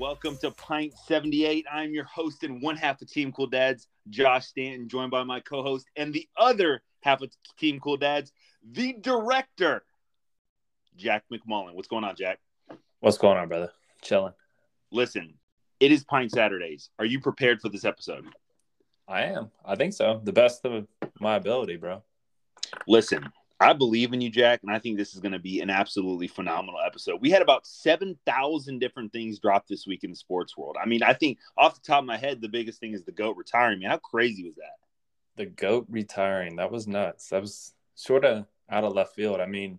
Welcome to Pint 78. I'm your host and one half of Team Cool Dads, Josh Stanton, joined by my co host and the other half of Team Cool Dads, the director, Jack McMullen. What's going on, Jack? What's going on, brother? Chilling. Listen, it is Pint Saturdays. Are you prepared for this episode? I am. I think so. The best of my ability, bro. Listen, I believe in you, Jack, and I think this is going to be an absolutely phenomenal episode. We had about 7,000 different things drop this week in the sports world. I mean, I think off the top of my head, the biggest thing is the GOAT retiring. Man, how crazy was that? The GOAT retiring. That was nuts. That was sort of out of left field. I mean,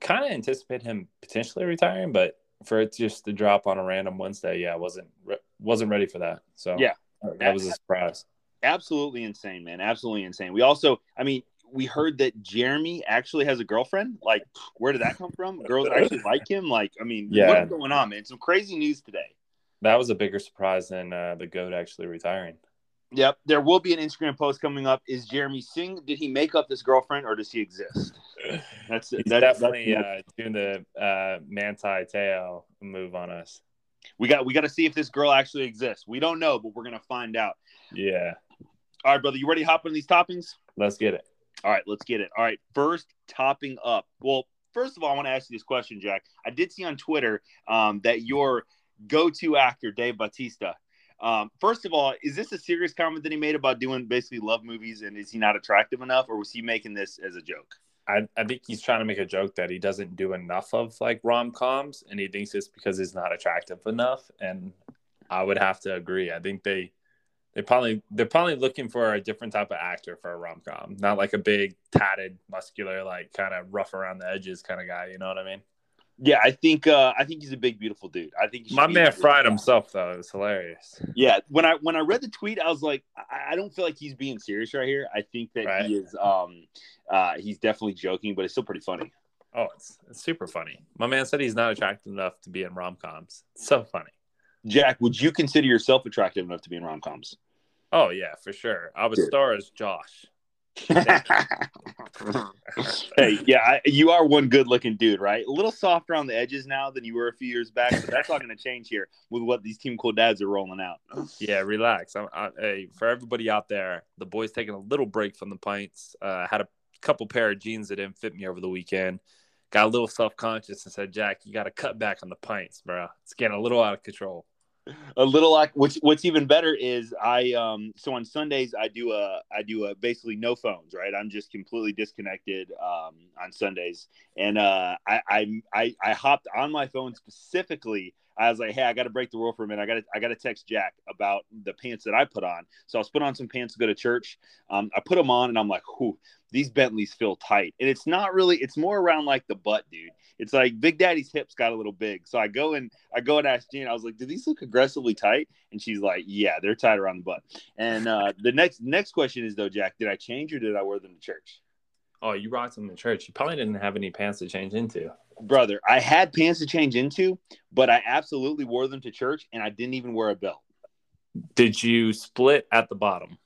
kind of anticipate him potentially retiring, but for it just to drop on a random Wednesday, yeah, wasn't wasn't ready for that. So yeah, that was a surprise. Absolutely insane, man. Absolutely insane. We also, I mean, we heard that Jeremy actually has a girlfriend. Like, where did that come from? Girls actually like him. Like, I mean, yeah. what's going on, man? Some crazy news today. That was a bigger surprise than uh, the goat actually retiring. Yep, there will be an Instagram post coming up. Is Jeremy Sing? Did he make up this girlfriend, or does he exist? That's, He's that's definitely that's, uh, doing the uh, Manti Te'o move on us. We got we got to see if this girl actually exists. We don't know, but we're gonna find out. Yeah. All right, brother. You ready to hop on these toppings? Let's get it. All right, let's get it. All right, first topping up. Well, first of all, I want to ask you this question, Jack. I did see on Twitter um, that your go-to actor, Dave Bautista. Um, first of all, is this a serious comment that he made about doing basically love movies, and is he not attractive enough, or was he making this as a joke? I, I think he's trying to make a joke that he doesn't do enough of like rom coms, and he thinks it's because he's not attractive enough. And I would have to agree. I think they they probably they're probably looking for a different type of actor for a rom com, not like a big tatted, muscular, like kind of rough around the edges kind of guy. You know what I mean? Yeah, I think uh, I think he's a big, beautiful dude. I think my man fried himself though. It was hilarious. Yeah, when I when I read the tweet, I was like, I, I don't feel like he's being serious right here. I think that right. he is. Um, uh, he's definitely joking, but it's still pretty funny. Oh, it's, it's super funny. My man said he's not attractive enough to be in rom coms. So funny. Jack, would you consider yourself attractive enough to be in rom coms? Oh yeah, for sure. I would star as Josh. hey, yeah, I, you are one good-looking dude, right? A little softer on the edges now than you were a few years back, but that's not going to change here with what these Team Cool Dads are rolling out. yeah, relax. I'm, I, hey, for everybody out there, the boys taking a little break from the pints. Uh, had a couple pair of jeans that didn't fit me over the weekend. Got a little self-conscious and said, "Jack, you got to cut back on the pints, bro. It's getting a little out of control." A little like what's what's even better is I um so on Sundays I do a I do a basically no phones right? I'm just completely disconnected um on Sundays. And uh I I I, I hopped on my phone specifically I was like, hey, I got to break the rule for a minute. I got to I got to text Jack about the pants that I put on. So I was put on some pants to go to church. Um, I put them on, and I'm like, whew, these Bentleys feel tight. And it's not really. It's more around like the butt, dude. It's like Big Daddy's hips got a little big. So I go and I go and ask Jean. I was like, do these look aggressively tight? And she's like, yeah, they're tight around the butt. And uh, the next next question is though, Jack, did I change or did I wear them to church? Oh, you rocked them in church. You probably didn't have any pants to change into brother, I had pants to change into, but I absolutely wore them to church and I didn't even wear a belt. Did you split at the bottom?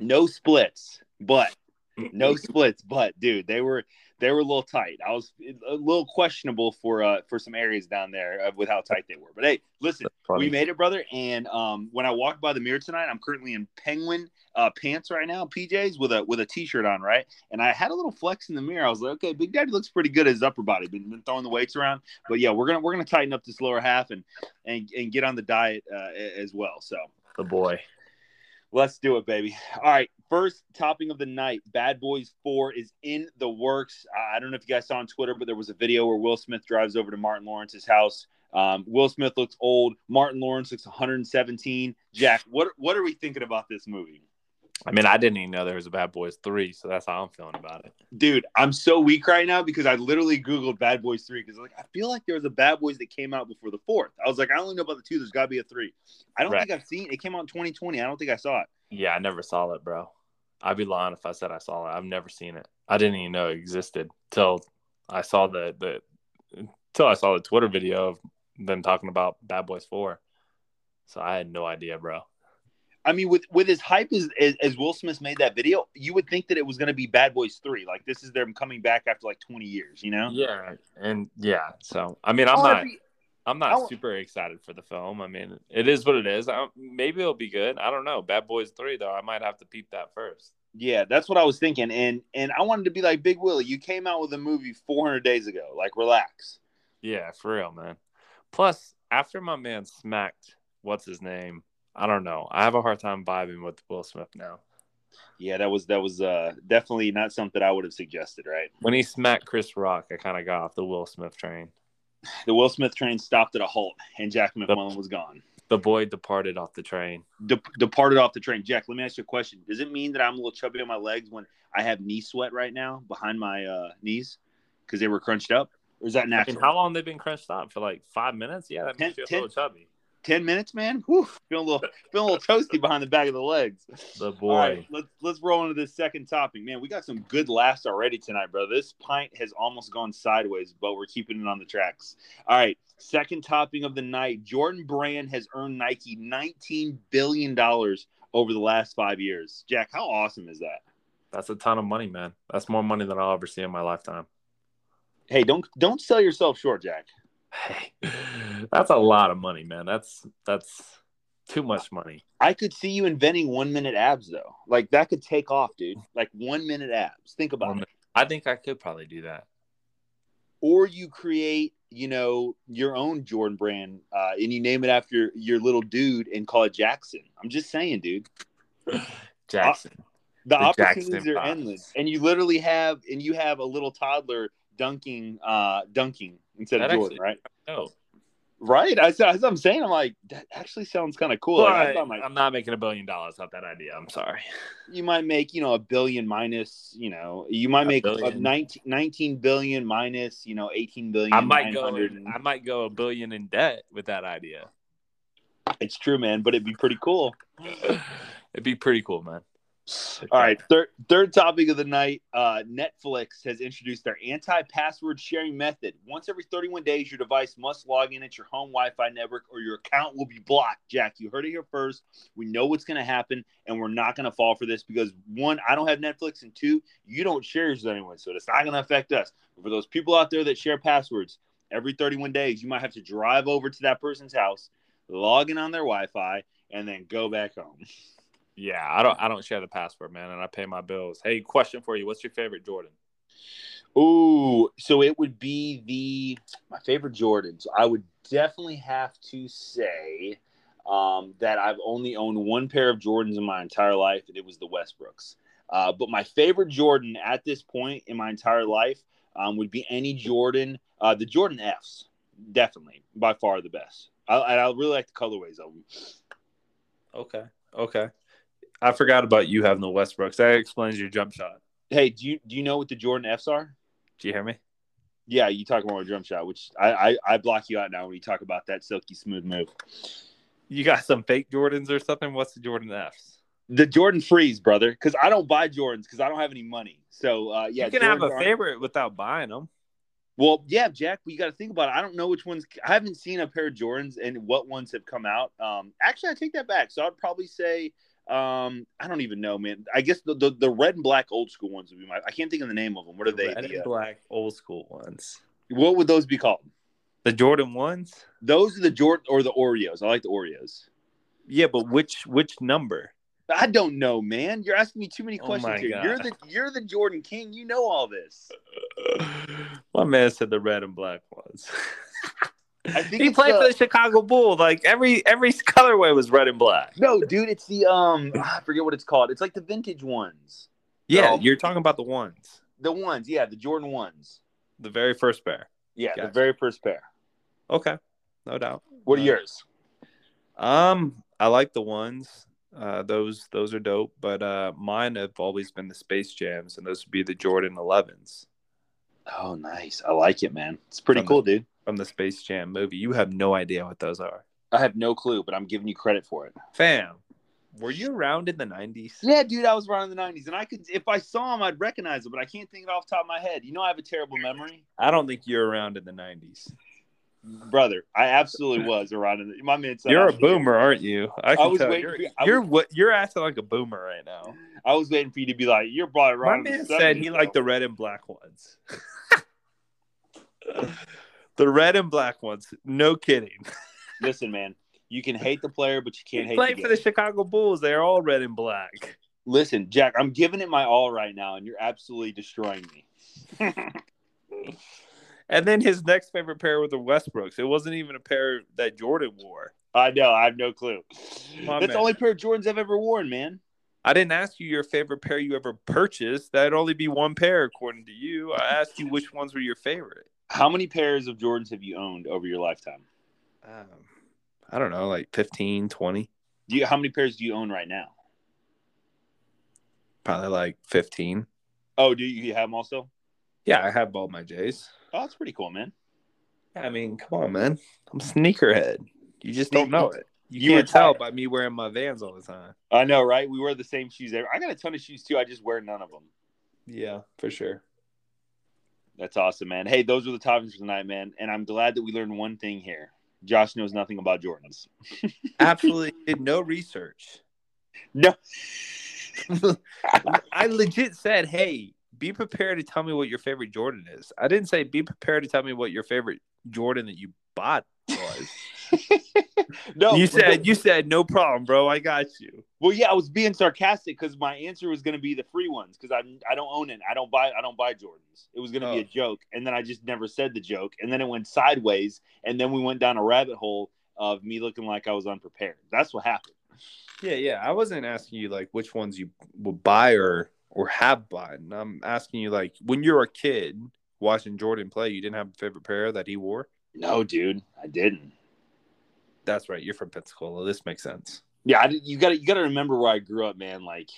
No splits, but no splits, but dude, they were they were a little tight. I was a little questionable for uh for some areas down there with how tight they were. But hey, listen, we made it, brother. And um, when I walked by the mirror tonight, I'm currently in penguin uh, pants right now, PJs with a with a t-shirt on, right? And I had a little flex in the mirror. I was like, okay, Big Daddy looks pretty good at his upper body. Been, been throwing the weights around, but yeah, we're gonna we're gonna tighten up this lower half and and and get on the diet uh, as well. So the boy. Let's do it, baby. All right. First topping of the night Bad Boys 4 is in the works. I don't know if you guys saw on Twitter, but there was a video where Will Smith drives over to Martin Lawrence's house. Um, Will Smith looks old. Martin Lawrence looks 117. Jack, what, what are we thinking about this movie? I mean, I didn't even know there was a Bad Boys 3, so that's how I'm feeling about it. Dude, I'm so weak right now because I literally Googled Bad Boys 3 because like I feel like there was a Bad Boys that came out before the fourth. I was like, I only know about the two, there's gotta be a three. I don't right. think I've seen it came out in 2020. I don't think I saw it. Yeah, I never saw it, bro. I'd be lying if I said I saw it. I've never seen it. I didn't even know it existed till I saw the the until I saw the Twitter video of them talking about Bad Boys 4. So I had no idea, bro. I mean, with with as hype as, as, as Will Smith made that video, you would think that it was going to be Bad Boys Three. Like this is them coming back after like twenty years, you know? Yeah, and yeah. So I mean, I'm not. I'm not super excited for the film. I mean, it is what it is. I, maybe it'll be good. I don't know. Bad Boys Three though, I might have to peep that first. Yeah, that's what I was thinking, and and I wanted to be like Big Willie. You came out with a movie 400 days ago. Like, relax. Yeah, for real, man. Plus, after my man smacked, what's his name? I don't know. I have a hard time vibing with Will Smith now. Yeah, that was that was uh, definitely not something I would have suggested. Right when he smacked Chris Rock, I kind of got off the Will Smith train. The Will Smith train stopped at a halt, and Jack McMullen was gone. The boy departed off the train. De- departed off the train. Jack, let me ask you a question. Does it mean that I'm a little chubby on my legs when I have knee sweat right now behind my uh, knees because they were crunched up? Or is that natural? I mean, how long they've been crunched up for? Like five minutes? Yeah, that makes you a little chubby. 10 minutes, man. Whew, feeling a little feeling a little toasty behind the back of the legs. The boy. All right, let's let's roll into this second topic. Man, we got some good laughs already tonight, bro. This pint has almost gone sideways, but we're keeping it on the tracks. All right. Second topping of the night. Jordan Brand has earned Nike $19 billion over the last five years. Jack, how awesome is that? That's a ton of money, man. That's more money than I'll ever see in my lifetime. Hey, don't don't sell yourself short, Jack. Hey, that's a lot of money, man. That's that's too much money. I could see you inventing one minute abs though. Like that could take off, dude. Like one minute abs. Think about it. I think I could probably do that. Or you create, you know, your own Jordan brand, uh, and you name it after your little dude and call it Jackson. I'm just saying, dude. Jackson. Uh, the, the, opportunities Jackson are endless, and you literally have, and you have a little toddler dunking, uh, dunking instead that of Jordan, right? Oh, right. I, as I'm saying, I'm like that actually sounds kind of cool. Like, my, I'm not making a billion dollars off that idea. I'm sorry. You might make you know a billion minus you know you might make a, a 19, 19 billion minus you know 18 billion. I might go. I might go a billion in debt with that idea. It's true, man, but it'd be pretty cool. it'd be pretty cool, man. All right, third third topic of the night. Uh, Netflix has introduced their anti-password sharing method. Once every 31 days, your device must log in at your home Wi-Fi network, or your account will be blocked. Jack, you heard it here first. We know what's going to happen, and we're not going to fall for this because one, I don't have Netflix, and two, you don't share yours anyone, so it's not going to affect us. But for those people out there that share passwords, every 31 days, you might have to drive over to that person's house, log in on their Wi-Fi, and then go back home. Yeah, I don't I don't share the password, man, and I pay my bills. Hey, question for you: What's your favorite Jordan? Ooh, so it would be the my favorite Jordans. I would definitely have to say um, that I've only owned one pair of Jordans in my entire life, and it was the Westbrooks. Uh, but my favorite Jordan at this point in my entire life um, would be any Jordan, uh, the Jordan Fs, definitely by far the best. I, I really like the colorways of them. Okay. Okay. I forgot about you having the Westbrooks. That explains your jump shot. Hey, do you do you know what the Jordan Fs are? Do you hear me? Yeah, you talk about a jump shot, which I, I, I block you out now when you talk about that silky smooth move. You got some fake Jordans or something? What's the Jordan Fs? The Jordan Freeze, brother, because I don't buy Jordans because I don't have any money. So uh, yeah, you can Jordans have a favorite without buying them. Well, yeah, Jack, you got to think about it. I don't know which ones. I haven't seen a pair of Jordans and what ones have come out. Um, actually, I take that back. So I'd probably say um, I don't even know, man. I guess the, the, the red and black old school ones would be my. I can't think of the name of them. What are they? Red the, and uh, black old school ones. What would those be called? The Jordan ones. Those are the Jordan or the Oreos. I like the Oreos. Yeah, but which which number? I don't know, man. You're asking me too many oh questions oh here. God. You're the you're the Jordan King. You know all this. my man said the red and black ones. I think he played the, for the Chicago Bulls. Like every every colorway was red and black. No, dude, it's the um I forget what it's called. It's like the vintage ones. Yeah, so, you're talking about the ones. The ones, yeah, the Jordan ones. The very first pair. Yeah, gotcha. the very first pair. Okay, no doubt. What are uh, yours? Um, I like the ones. Uh, those those are dope, but uh, mine have always been the Space Jams, and those would be the Jordan 11s. Oh, nice! I like it, man. It's pretty cool, dude from the Space Jam movie. You have no idea what those are. I have no clue, but I'm giving you credit for it. Fam, were you around in the 90s? Yeah, dude, I was around in the 90s. And I could, if I saw them, I'd recognize them, but I can't think it off the top of my head. You know, I have a terrible memory. I don't think you're around in the 90s. Brother, I absolutely was around in the, my man. You're a boomer, aren't you? I, I was tell. waiting. You're, you, you're was, what you're acting like a boomer right now. I was waiting for you to be like, you're probably around. My man said he liked the red and black ones. The red and black ones. No kidding. Listen, man, you can hate the player, but you can't hate the for the Chicago Bulls. They're all red and black. Listen, Jack, I'm giving it my all right now, and you're absolutely destroying me. And then his next favorite pair were the Westbrooks. It wasn't even a pair that Jordan wore. I know, I have no clue. My That's man. the only pair of Jordans I've ever worn, man. I didn't ask you your favorite pair you ever purchased. That'd only be one pair, according to you. I asked you which ones were your favorite. How many pairs of Jordans have you owned over your lifetime? Um, I don't know, like 15, 20, Do you? How many pairs do you own right now? probably like 15. Oh, do you have them also? Yeah, I have all my J's. Oh, that's pretty cool, man. I mean, come on, man. I'm sneakerhead. You just don't know it. You, You can't tell by me wearing my Vans all the time. I know, right? We wear the same shoes. Every- I got a ton of shoes too. I just wear none of them. Yeah, for sure. That's awesome, man. Hey, those were the topics for tonight, man. And I'm glad that we learned one thing here. Josh knows nothing about Jordans. Absolutely did no research. No. I legit said, "Hey, be prepared to tell me what your favorite Jordan is." I didn't say be prepared to tell me what your favorite Jordan that you bought was. no, you said you said no problem, bro. I got you. Well, yeah, I was being sarcastic because my answer was going to be the free ones because I I don't own it. I don't buy I don't buy Jordans. It was going to be Oh. a joke, and then I just never said the joke, and then it went sideways, and then we went down a rabbit hole of me looking like I was unprepared. That's what happened. Yeah, yeah. I wasn't asking you like which ones you will buy or or have bought. I'm asking you like when you were a kid watching Jordan play, you didn't have a favorite pair that he wore. No, dude, I didn't. That's right. You're from Pensacola. This makes sense. Yeah, I, you got to you got to remember where I grew up, man. Like,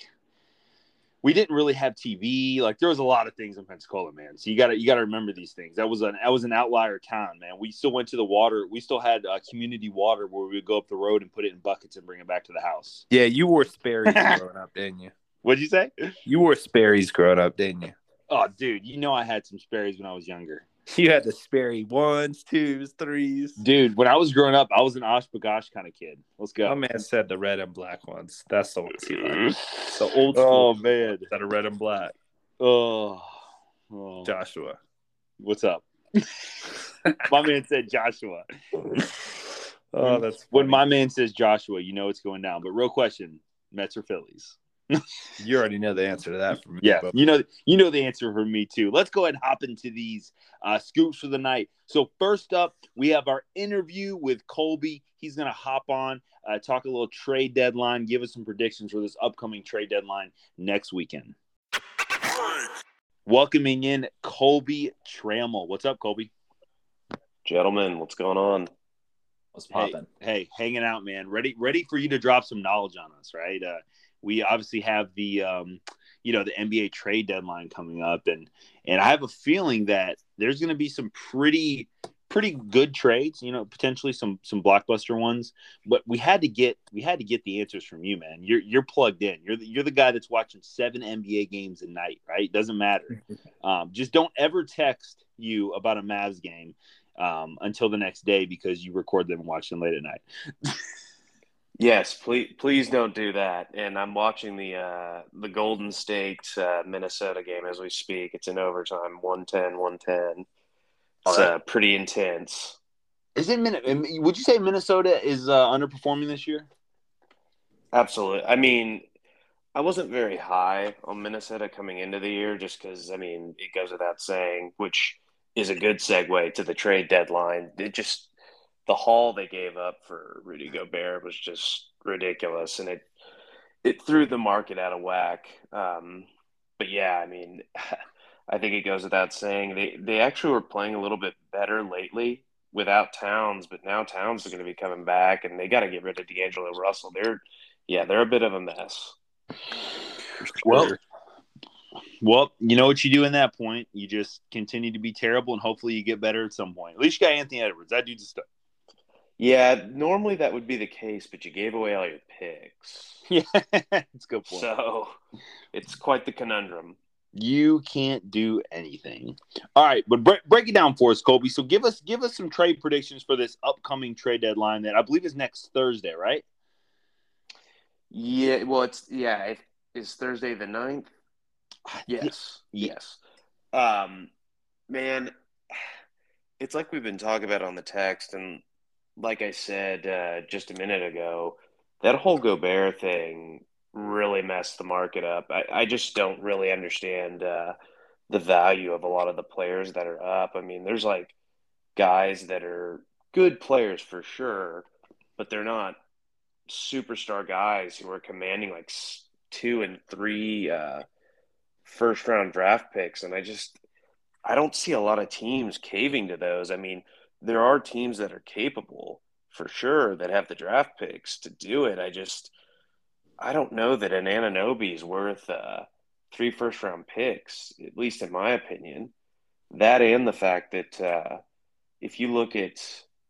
we didn't really have TV. Like, there was a lot of things in Pensacola, man. So you got to you got to remember these things. That was an that was an outlier town, man. We still went to the water. We still had uh, community water where we would go up the road and put it in buckets and bring it back to the house. Yeah, you wore Sperry's growing up, didn't you? What'd you say? You wore Sperry's growing up, didn't you? Oh, dude, you know I had some Sperry's when I was younger. You had the Sperry ones, twos, threes. Dude, when I was growing up, I was an Osh Bagosh kind of kid. Let's go. My man said the red and black ones. That's the ones he liked. Mm. The old oh, school Oh man. that are red and black. Oh. oh. Joshua. What's up? my man said Joshua. Oh, that's When my man says Joshua, you know it's going down. But real question: Mets or Phillies? you already know the answer to that from me. Yeah, but- you know, you know the answer for me too. Let's go ahead and hop into these uh, scoops for the night. So first up, we have our interview with Colby. He's gonna hop on, uh, talk a little trade deadline, give us some predictions for this upcoming trade deadline next weekend. Welcoming in Colby Trammell. What's up, Colby? Gentlemen, what's going on? What's Hey, popping? hey, hanging out, man. Ready, ready for you to drop some knowledge on us, right? Uh, we obviously have the, um, you know, the NBA trade deadline coming up, and and I have a feeling that there's going to be some pretty, pretty good trades. You know, potentially some some blockbuster ones. But we had to get we had to get the answers from you, man. You're you're plugged in. You're the, you're the guy that's watching seven NBA games a night, right? Doesn't matter. Um, just don't ever text you about a Mavs game um, until the next day because you record them and watch them late at night. Yes, please, please don't do that. And I'm watching the uh, the Golden State uh, Minnesota game as we speak. It's in overtime, 110, 110. It's right. uh, pretty intense. Is it Min- Would you say Minnesota is uh, underperforming this year? Absolutely. I mean, I wasn't very high on Minnesota coming into the year just because, I mean, it goes without saying, which is a good segue to the trade deadline. It just, the haul they gave up for Rudy Gobert was just ridiculous. And it, it threw the market out of whack. Um, but yeah, I mean, I think it goes without saying they, they actually were playing a little bit better lately without Towns, but now Towns are going to be coming back and they got to get rid of D'Angelo Russell. They're, yeah, they're a bit of a mess. Well, well, you know what you do in that point. You just continue to be terrible, and hopefully you get better at some point. At least you got Anthony Edwards. That dude's a stud. Yeah, normally that would be the case, but you gave away all your picks. Yeah, that's a good point. So it's quite the conundrum. you can't do anything. All right, but break, break it down for us, Colby. So give us give us some trade predictions for this upcoming trade deadline that I believe is next Thursday, right? Yeah, well, it's yeah, it is Thursday the 9th. Yes, Yeah. yes. Um, man, it's like we've been talking about on the text, and like I said uh, just a minute ago, that whole Gobert thing really messed the market up. I, I just don't really understand uh, the value of a lot of the players that are up. I mean, there's like guys that are good players for sure, but they're not superstar guys who are commanding like two and three uh, first round draft picks. And I just, I don't see a lot of teams caving to those. I mean, there are teams that are capable for sure that have the draft picks to do it. I just, I don't know that an Anunoby is worth uh, three first round picks, at least in my opinion. That and the fact that uh, if you look at,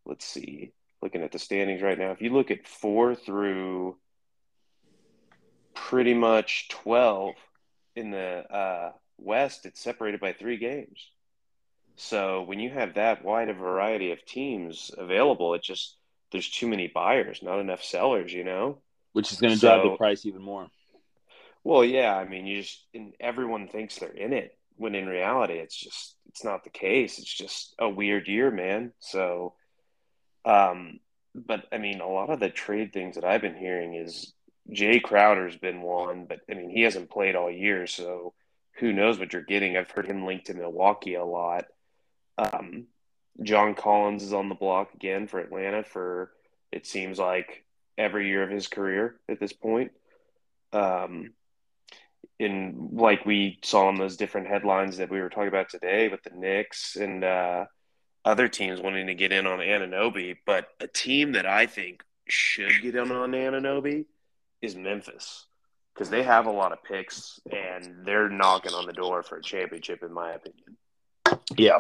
let's see, looking at the standings right now, if you look at four through pretty much 12 in the uh, West, it's separated by three games. So when you have that wide a variety of teams available, it just there's too many buyers, not enough sellers, you know. Which is going to so, drive the price even more. Well, yeah, I mean, you just and everyone thinks they're in it when in reality it's just it's not the case. It's just a weird year, man. So um but I mean, a lot of the trade things that I've been hearing is Jae Crowder's been one, but I mean, he hasn't played all year, so who knows what you're getting. I've heard him linked to Milwaukee a lot. Um, John Collins is on the block again for Atlanta for it seems like every year of his career at this point. Um, in like we saw in those different headlines that we were talking about today with the Knicks and uh, other teams wanting to get in on Anunoby, but a team that I think should get in on Anunoby is Memphis because they have a lot of picks and they're knocking on the door for a championship, in my opinion. Yeah,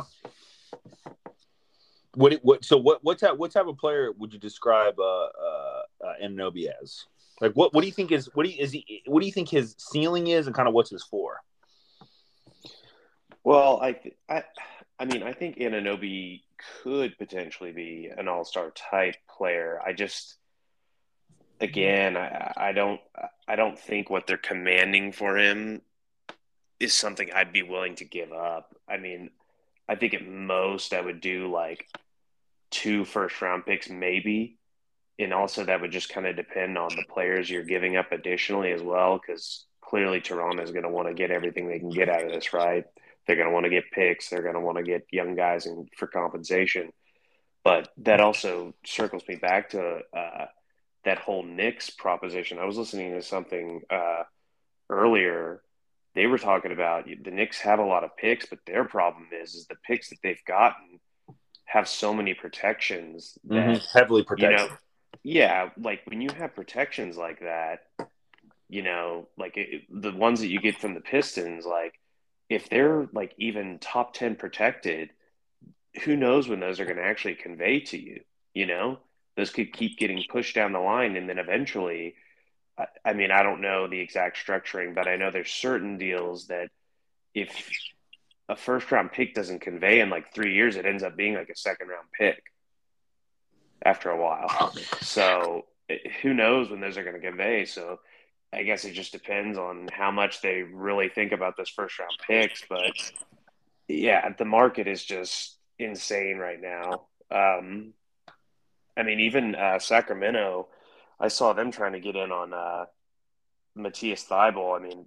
what what so what what type what type of player would you describe uh uh, uh Anunoby as? Like what what do you think is what do you is he what do you think his ceiling is and kind of what's his floor? Well, I I I mean I think Anunoby could potentially be an all star type player. I just again I, I don't I don't think what they're commanding for him is something I'd be willing to give up. I mean, I think at most I would do like two first round picks, maybe. And also, that would just kind of depend on the players you're giving up additionally as well, because clearly Toronto is going to want to get everything they can get out of this, right? They're going to want to get picks. They're going to want to get young guys in, for compensation. But that also circles me back to uh, that whole Knicks proposition. I was listening to something uh, earlier. They were talking about the Knicks have a lot of picks, but their problem is is the picks that they've gotten have so many protections that mm-hmm. heavily protected. You know, yeah, like when you have protections like that, you know, like it, the ones that you get from the Pistons, like if they're like even top 10 protected, who knows when those are going to actually convey to you, you know? Those could keep getting pushed down the line and then eventually I, I mean, I don't know the exact structuring, but I know there's certain deals that if a first round pick doesn't convey in like three years, it ends up being like a second round pick after a while. So who knows when those are going to convey? So I guess it just depends on how much they really think about those first round picks. But yeah, the market is just insane right now. Um, I mean, even uh, Sacramento, I saw them trying to get in on uh, Matisse Thybulle. I mean,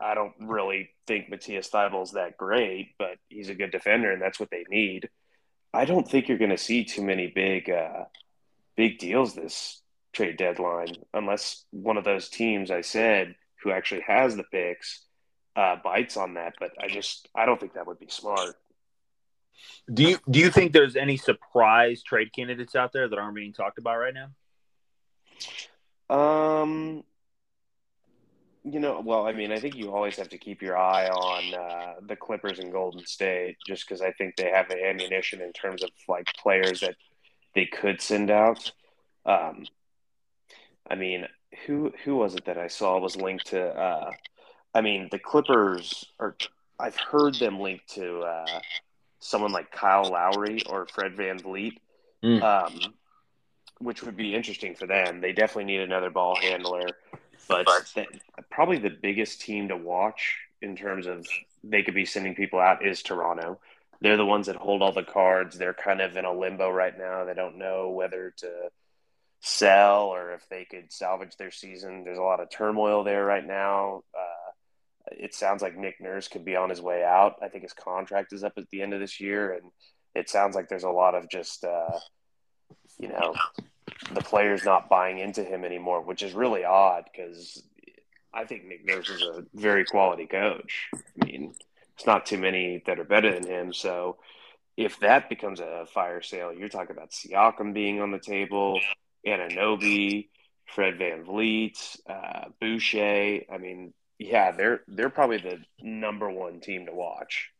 I don't really think Matisse Thybulle's that great, but he's a good defender, and that's what they need. I don't think you're going to see too many big, uh, big deals this trade deadline, unless one of those teams I said who actually has the picks uh, bites on that. But I just, I don't think that would be smart. Do you do you think there's any surprise trade candidates out there that aren't being talked about right now? Um, you know, well, I mean, I think you always have to keep your eye on uh, the Clippers and Golden State, just because I think they have the ammunition in terms of like players that they could send out. Um, I mean, who who was it that I saw was linked to? Uh, I mean, the Clippers are. I've heard them linked to uh, someone like Kyle Lowry or Fred VanVleet. Mm. Um, which would be interesting for them. They definitely need another ball handler. But the, probably the biggest team to watch in terms of they could be sending people out is Toronto. they're the ones that hold all the cards. They're kind of in a limbo right now. They don't know whether to sell or if they could salvage their season. There's a lot of turmoil there right now. Uh, it sounds like Nick Nurse could be on his way out. I think his contract is up at the end of this year, and it sounds like there's a lot of just, uh, you know, the players not buying into him anymore, which is really odd because I think Nick Nurse is a very quality coach. I mean, it's not too many that are better than him. So if that becomes a fire sale, you're talking about Siakam being on the table, Anunoby, Fred VanVleet, uh, Boucher. I mean, yeah, they're they're probably the number one team to watch.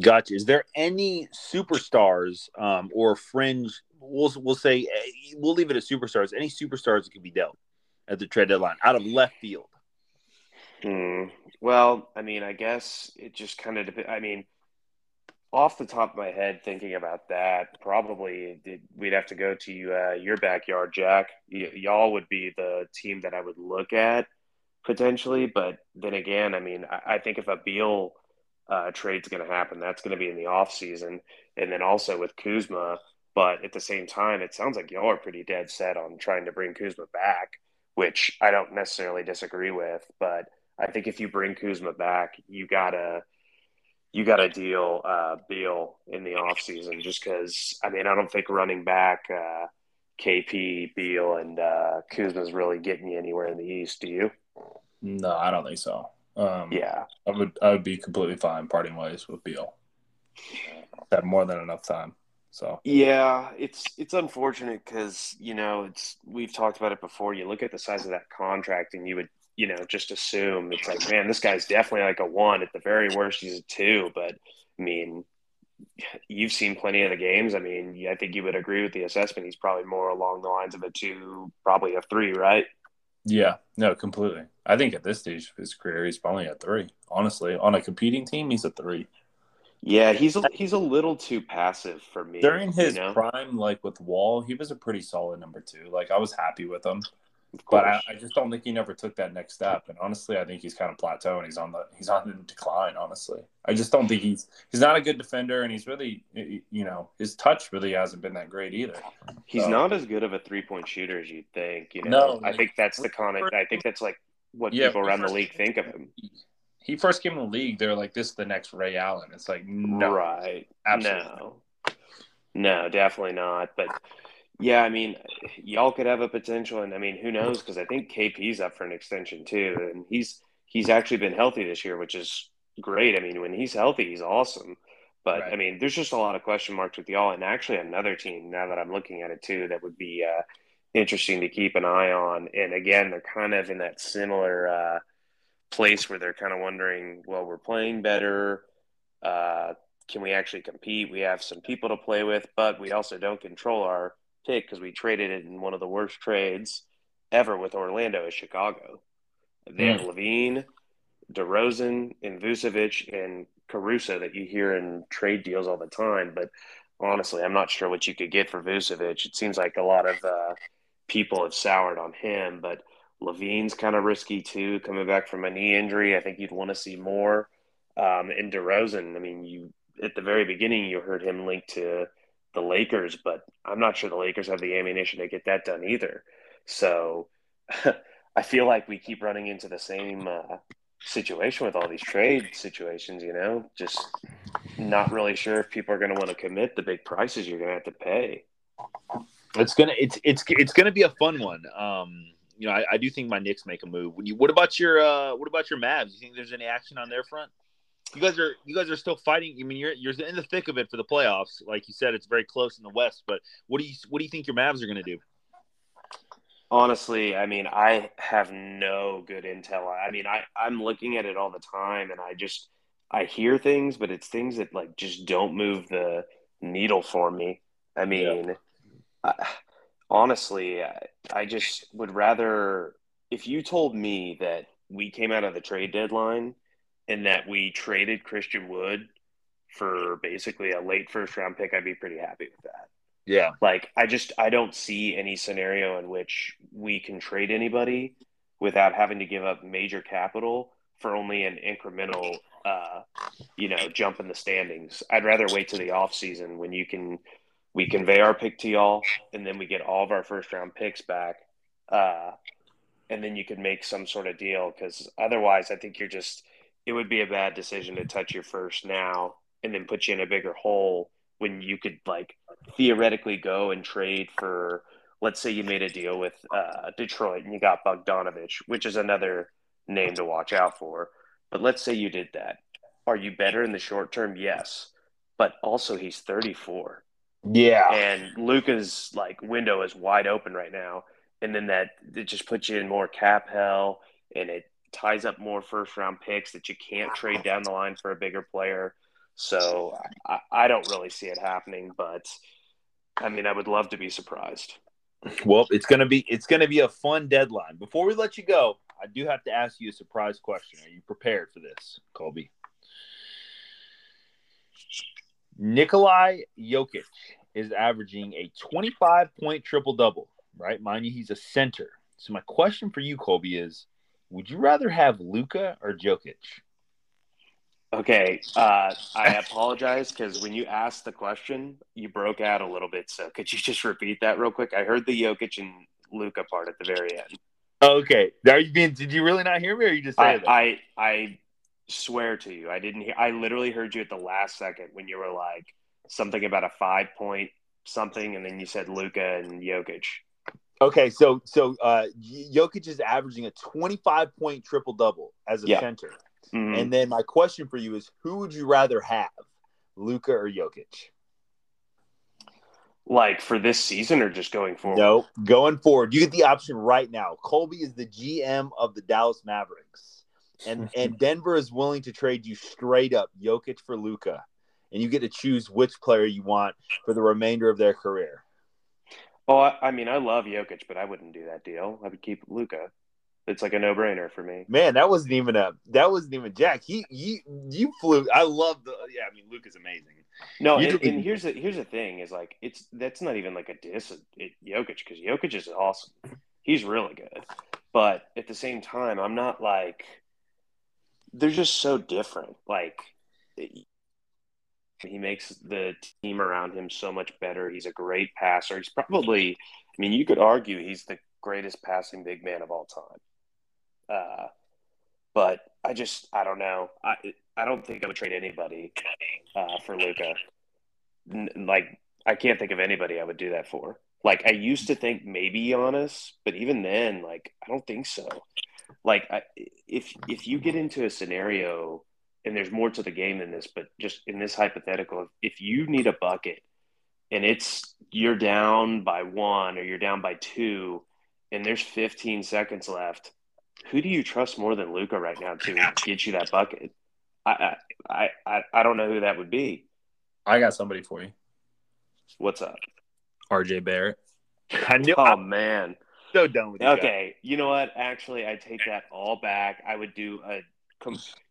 Gotcha. Is there any superstars um, or fringe? We'll we'll say eh, we'll leave it at superstars. Any superstars that could be dealt at the trade deadline out of left field? Hmm. Well, I mean, I guess it just kind of depends. I mean, off the top of my head, thinking about that, probably we'd have to go to uh, your backyard, Jack. Y- y'all would be the team that I would look at potentially. But then again, I mean, I, I think if a Beal uh, trade's going to happen, that's going to be in the off season, and then also with Kuzma. But at the same time, it sounds like y'all are pretty dead set on trying to bring Kuzma back, which I don't necessarily disagree with. But I think if you bring Kuzma back, you gotta you gotta deal uh, Beal in the offseason just because I mean I don't think running back uh, KP Beal and uh, Kuzma's really getting you anywhere in the East. Do you? No, I don't think so. Um, yeah, I would I would be completely fine parting ways with Beal. Had more than enough time. So yeah, it's it's unfortunate because you know it's we've talked about it before. You look at the size of that contract, and you would you know, just assume it's like, man, this guy's definitely like a one. At the very worst, he's a two. But I mean, you've seen plenty of the games. I mean, I think you would agree with the assessment. He's probably more along the lines of a two, probably a three, right? Yeah, no, completely. I think at this stage of his career, he's probably a three. Honestly, on a competing team, he's a three. Yeah, he's a, he's a little too passive for me. During his you know? prime, like with Wall, he was a pretty solid number two. Like I was happy with him but I, I, just don't think he never took that next step. And honestly, I think he's kind of plateauing. He's on the he's on the decline. Honestly, I just don't think he's he's not a good defender, and he's really you know his touch really hasn't been that great either. He's so, not as good of a three point shooter as you'd think. You know, no, I think that's the of I think that's like what yeah, people around the league think of him. He first came in the league, they're like, "This is the next Ray Allen." It's like, no, right? Absolutely. No, no, definitely not. But yeah, I mean, y'all could have a potential, and I mean, who knows? Because I think KP's up for an extension too, and he's he's actually been healthy this year, which is great. I mean, when he's healthy, he's awesome. But right. I mean, there's just a lot of question marks with y'all, and actually another team now that I'm looking at it too that would be uh, interesting to keep an eye on. And again, they're kind of in that similar uh, place where they're kind of wondering, well, we're playing better. Uh, can we actually compete? We have some people to play with, but we also don't control our pick because we traded it in one of the worst trades ever with Orlando is Chicago. They have mm. LaVine, DeRozan, and Vucevic and Caruso that you hear in trade deals all the time. But honestly, I'm not sure what you could get for Vucevic. It seems like a lot of uh, people have soured on him, but LaVine's kind of risky too, coming back from a knee injury. I think you'd want to see more. Um, and DeRozan, I mean, you at the very beginning you heard him linked to the Lakers, but I'm not sure the Lakers have the ammunition to get that done either. So I feel like we keep running into the same uh, situation with all these trade situations, you know, just not really sure if people are going to want to commit the big prices you're going to have to pay. It's gonna it's it's it's gonna be a fun one. Um, you know, I, I do think my Knicks make a move. When you, what about your uh, what about your Mavs? You think there's any action on their front? you guys are you guys are still fighting. I mean, you're you're in the thick of it for the playoffs. Like you said, it's very close in the West. But what do you what do you think your Mavs are going to do? Honestly, I mean, I have no good intel. I mean, I I'm looking at it all the time, and I just I hear things, but it's things that like just don't move the needle for me. I mean, yeah. I, honestly, I, just would rather if you told me that we came out of the trade deadline and that we traded Christian Wood for basically a late first round pick, I'd be pretty happy with that. Yeah. Like I just I don't see any scenario in which we can trade anybody without having to give up major capital for only an incremental uh you you know, jump in the standings. I'd rather wait to the off season when you can we convey our pick to y'all and then we get all of our first round picks back. Uh, and then you could make some sort of deal because otherwise I think you're just it would be a bad decision to touch your first now and then put you in a bigger hole when you could like theoretically go and trade for let's say you made a deal with uh, Detroit and you got Bogdanovich, which is another name to watch out for. But let's say you did that. Are you better in the short term? Yes. But also he's 34. Yeah. And Luka's like window is wide open right now. And then that it just puts you in more cap hell and it ties up more first round picks that you can't trade down the line for a bigger player. So I, I don't really see it happening, but I mean I would love to be surprised. Well, it's gonna be it's gonna be a fun deadline. Before we let you go, I do have to ask you a surprise question. Are you prepared for this, Colby? Nikolai Jokic is averaging a 25 point triple double, right? Mind you, he's a center. So my question for you, Colby, is would you rather have Luka or Jokic? Okay, uh, I apologize because when you asked the question, you broke out a little bit. So could you just repeat that real quick? I heard the Jokic and Luka part at the very end. Okay, are you being? Did you really not hear me, or you just I, that? I I swear to you, I didn't hear. I literally heard you at the last second when you were like something about a five point something, and then you said Luka and Jokic. Okay, so so uh, Jokic is averaging a 25 point triple double as a Yeah. center. Mhm. And then my question for you is who would you rather have, Luka or Jokic? like for this season or just going forward? No, going forward, you get the option right now. Colby is the GM of the Dallas Mavericks, and and Denver is willing to trade you straight up Jokic for Luka, and you get to choose which player you want for the remainder of their career. Oh, I, I mean, I love Jokic, but I wouldn't do that deal. I would keep Luka. It's like a no brainer for me. Man, that wasn't even a that wasn't even Jack. He you you flew. I love the yeah. I mean, Luka's amazing. No, and, and here's the here's the thing is like it's that's not even like a diss at at Jokic because Jokic is awesome. He's really good, but at the same time, I'm not like they're just so different. Like he makes the team around him so much better. He's a great passer. He's probably, I mean, you could argue he's the greatest passing big man of all time. Uh, but I just I don't know. I I don't think I would trade anybody uh, for Luka. Like I can't think of anybody I would do that for. Like I used to think maybe Giannis, but even then, like I don't think so. Like I, if if you get into a scenario and there's more to the game than this, but just in this hypothetical, if you need a bucket and it's you're down by one or you're down by two, and there's 15 seconds left, who do you trust more than Luka right now to get you that bucket? I I I I don't know who that would be. I got somebody for you. What's up? RJ Barrett. I knew. Oh I'm man. so done with you. guys. Okay, you know what? Actually, I take that all back. I would do a.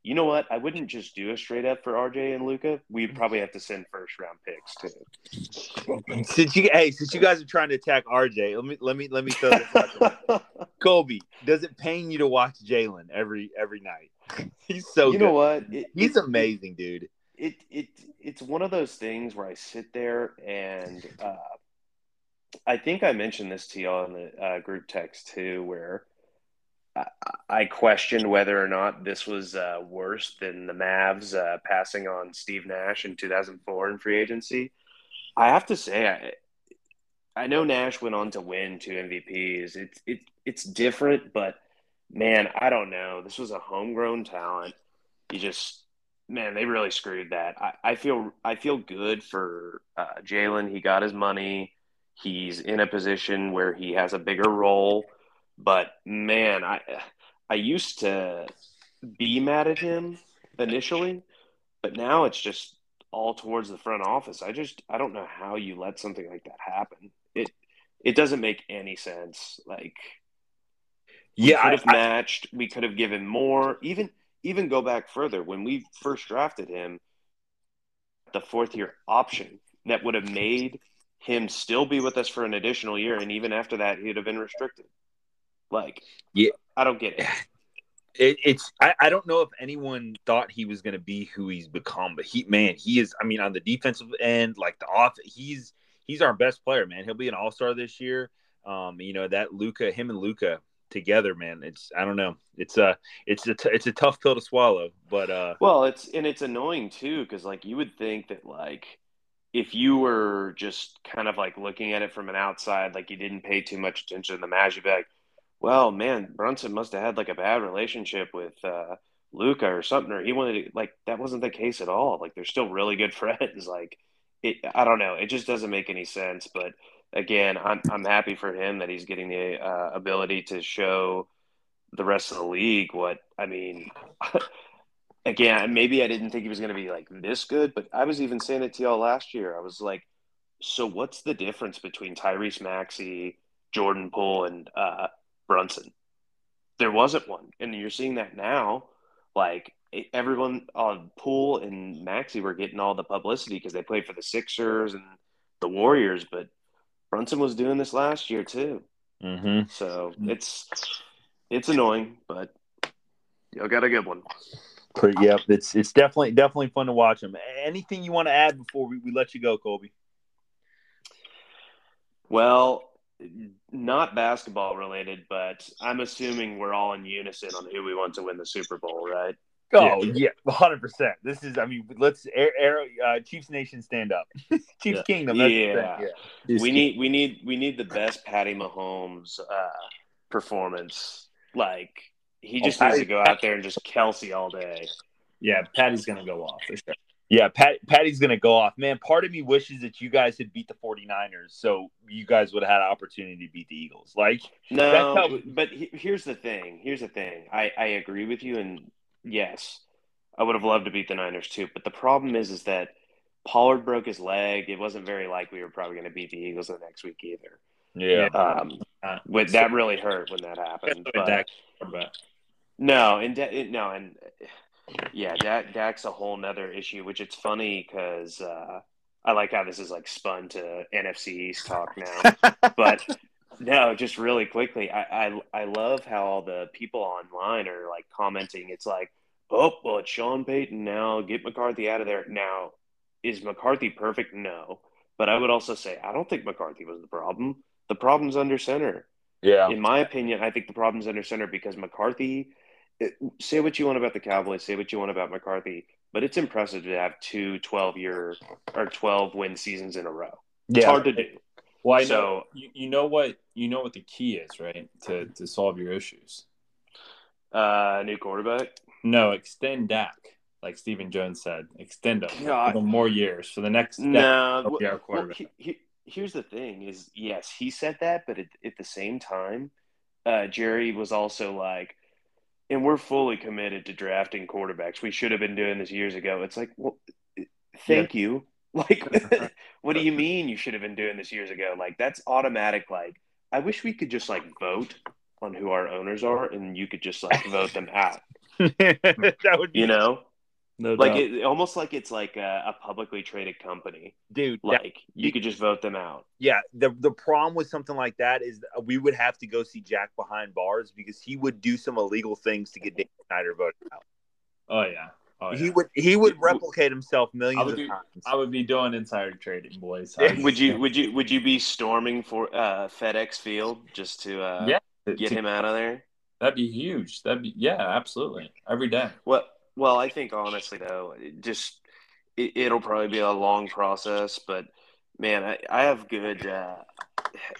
You know what? I wouldn't just do a straight up for RJ and Luka. We'd probably have to send first round picks too. Since you hey, since you guys are trying to attack RJ, let me let me let me throw this out. Colby, does it pain you to watch Jalen every every night? He's so you good. know what? It- He's it- amazing, dude. it it it's one of those things where I sit there and uh, I think I mentioned this to y'all in the uh, group text too, where I, questioned whether or not this was uh, worse than the Mavs uh, passing on Steve Nash in 2004 in free agency. I have to say, I I know Nash went on to win two MVPs. It's it it's different, but man, I don't know. This was a homegrown talent. You just man, they really screwed that. I, I feel I feel good for uh, Jalen. He got his money. He's in a position where he has a bigger role. But man, I I used to be mad at him initially, but now it's just all towards the front office. I just I don't know how you let something like that happen. It it doesn't make any sense. Like we Yeah, could I, have I- matched. We could have given more. Even even go back further when we first drafted him, the fourth year option that would have made him still be with us for an additional year, and even after that, he'd have been restricted. Like, Yeah. I don't get it. it, it's I, I don't know if anyone thought he was going to be who he's become, but he man, he is. I mean, on the defensive end, like the off, he's he's our best player, man. He'll be an all star this year. Um, you know that Luka, him and Luka together, man. It's I don't know. It's a it's a t- it's a tough pill to swallow, but uh. Well, it's and it's annoying too because like you would think that like if you were just kind of like looking at it from an outside, like you didn't pay too much attention to the Magic, like, well, man, Brunson must have had like a bad relationship with uh, Luka or something, or he wanted to, like that wasn't the case at all. Like they're still really good friends. Like it, I don't know, it just doesn't make any sense. But again, I'm I'm happy for him that he's getting the uh, ability to show the rest of the league what I mean. again, maybe I didn't think he was going to be like this good, but I was even saying it to y'all last year. I was like, so what's the difference between Tyrese Maxey, Jordan Poole, and uh, Brunson. There wasn't one, and you're seeing that now. Like everyone on Poole and Maxey were getting all the publicity because they played for the Sixers and the Warriors, but Brunson was doing this last year too. Mm-hmm. So it's it's annoying, but y'all got a good one. Yep, it's it's definitely definitely fun to watch them. Anything you want to add before we, we let you go, Colby? Well, not basketball related, but I'm assuming we're all in unison on who we want to win the Super Bowl, right? Oh yeah, hundred percent. This is, I mean, let's air, air uh, Chiefs Nation stand up, Chiefs yeah. Kingdom. yeah, yeah. we need we need we need the best Patty Mahomes uh, performance. Like he just oh, needs to go out there and just Kelce all day. Yeah, Patty's gonna go off for sure. Yeah, Pat, Patty's going to go off. Man, part of me wishes that you guys had beat the 49ers so you guys would have had an opportunity to beat the Eagles. Like, no, how... but here's the thing. Here's the thing. I, I agree with you. And yes, I would have loved to beat the Niners too. But the problem is, is that Pollard broke his leg. It wasn't very likely we were probably going to beat the Eagles the next week either. Yeah. Um, with, that really hurt when that happened. But, no, and no, and yeah, Dak, Dak's a whole nother issue, which it's funny because uh, I like how this is like spun to NFC East talk now. but no, just really quickly, I, I I love how all the people online are like commenting. It's like, oh, well, it's Sean Payton now. Get McCarthy out of there now. Is McCarthy perfect? No, but I would also say I don't think McCarthy was the problem. The problem's under center. Yeah. In my opinion, I think the problem's under center because McCarthy say what you want about the Cowboys, say what you want about McCarthy, but it's impressive to have two 12 year or 12 win seasons in a row. It's yeah. hard to do. Well, I so, know you, you know what you know what the key is, right? To to solve your issues. Uh, new quarterback. No, extend Dak, like Stephen Jones said. Extend him God. more years for the next. No, well, well, he, he, here's the thing: is yes, he said that, but at, at the same time, uh, Jerry was also like, and we're fully committed to drafting quarterbacks. We should have been doing this years ago. It's like, well, thank yeah. you. Like, what do you mean you should have been doing this years ago? Like, that's automatic. Like, I wish we could just like vote on who our owners are, and you could just like vote them out. that would, be, you know, no like it, almost like it's like a, a, publicly traded company, dude. Like that, you could just vote them out. Yeah. The the problem with something like that is we would have to go see Jack behind bars because he would do some illegal things to get Dave Snyder voted out. Oh yeah. Oh, yeah. He would he would replicate himself millions of be, times. I would be doing insider trading, boys. would you would you would you be storming for uh, FedEx Field just to uh, yeah, get to, him out of there? That'd be huge. That'd be yeah, absolutely every day. What well, I think honestly though, it just it, will probably be a long process, but man, I, I have good. Uh,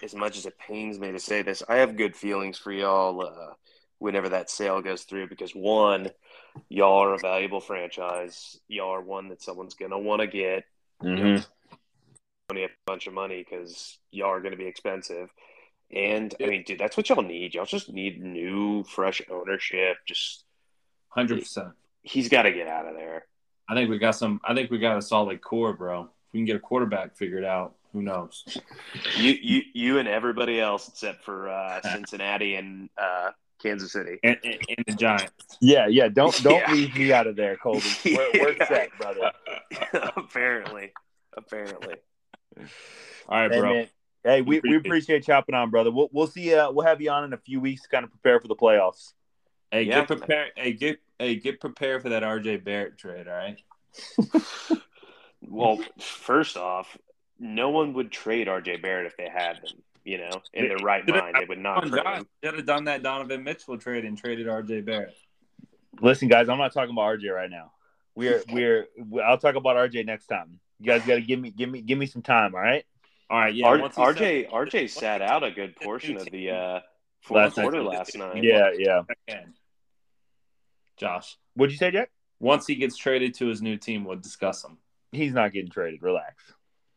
as much as it pains me to say this, I have good feelings for y'all uh, whenever that sale goes through because one, y'all are a valuable franchise. Y'all are one that someone's gonna want to get. Mm-hmm. Only a bunch of money because y'all are going to be expensive. And I mean, dude, that's what y'all need. Y'all just need new, fresh ownership. Just hundred percent he's got to get out of there. I think we got some. I think we got a solid core, bro. If we can get a quarterback figured out, who knows? You, you, you, and everybody else except for uh, Cincinnati and uh, Kansas City and, and, and, the Giants. Yeah, yeah. Don't don't yeah. leave me out of there, Colby. We're, we're set, brother. apparently, apparently. All right, bro. Hey, hey we, we appreciate chopping on, brother. We'll we'll see. Uh, we'll have you on in a few weeks, to kind of prepare for the playoffs. Hey, Yeah. get prepared. Hey, get hey, get prepared for that RJ Barrett trade. All right. Well, first off, no one would trade RJ Barrett if they had him. You know, in their right mind, they would not Come trade him. Should have done that Donovan Mitchell trade and traded RJ Barrett. Listen, guys, I'm not talking about RJ right now. We're we're I'll talk about RJ next time. You guys got to give me give me give me some time. All right. All right. Yeah. R- RJ said- RJ sat out a good portion of the uh, fourth Last night. quarter last night. Yeah, yeah. Again. Josh, What'd you say, Jack? once he gets traded to his new team, we'll discuss him. He's not getting traded. Relax.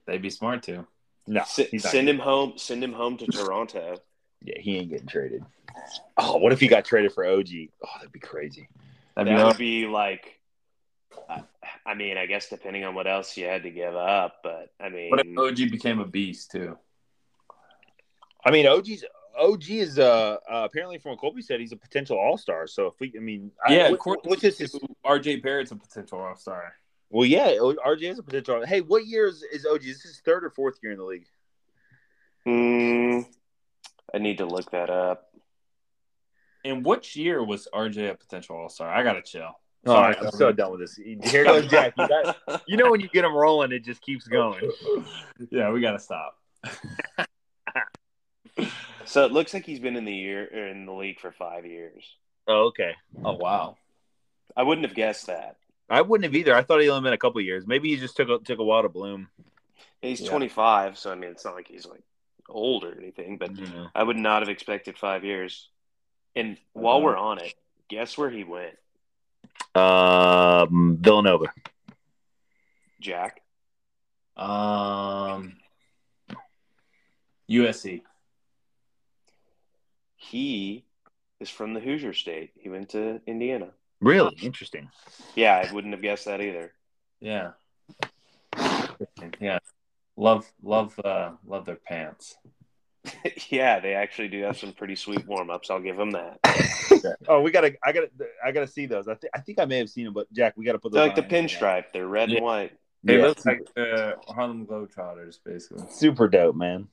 They'd be smart to. No, S- send getting- him home. Send him home to Toronto. Yeah, he ain't getting traded. Oh, what if he got traded for OG? Oh, that'd be crazy. That'd be That would be like. I- I mean, I guess depending on what else you had to give up, but I mean, What if OG became a beast too? I mean, OG's OG is uh, uh apparently from what Colby said, he's a potential All Star. So if we, I mean, Yeah, what- according what's to his, his? RJ Barrett's a potential All Star. Well, yeah, RJ is a potential. Hey, what year is, is OG? Is this his third or fourth year in the league? Hmm, I need to look that up. And which year was RJ a potential All Star? I gotta chill. All Sorry, right, I'm so done with this. Here goes Jack. You, got, you know when you get him rolling, it just keeps going. yeah, we gotta stop. So it looks like he's been in the year or in the league for five years. Oh, okay. Oh wow. I wouldn't have guessed that. I wouldn't have either. I thought he only been a couple years. Maybe he just took a, took a while to bloom. He's Yeah. 25, so I mean, it's not like he's like old or anything, but I would not have expected five years. And while we're on it, guess where he went, Um, Villanova. Jack? Um, USC. He is from the Hoosier State. He went to Indiana. Really interesting. Yeah, I wouldn't have guessed that either. Yeah. Yeah. Love, love, uh, love their pants. yeah, they actually do have some pretty sweet warm ups. I'll give them that. Oh, we gotta. I gotta. I gotta see those. I, th- I think I may have seen them, but Jack, we gotta put They're like the on. pinstripe. They're red Yeah. and white. They Yeah, look like the Harlem Globetrotters, basically. super dope, man.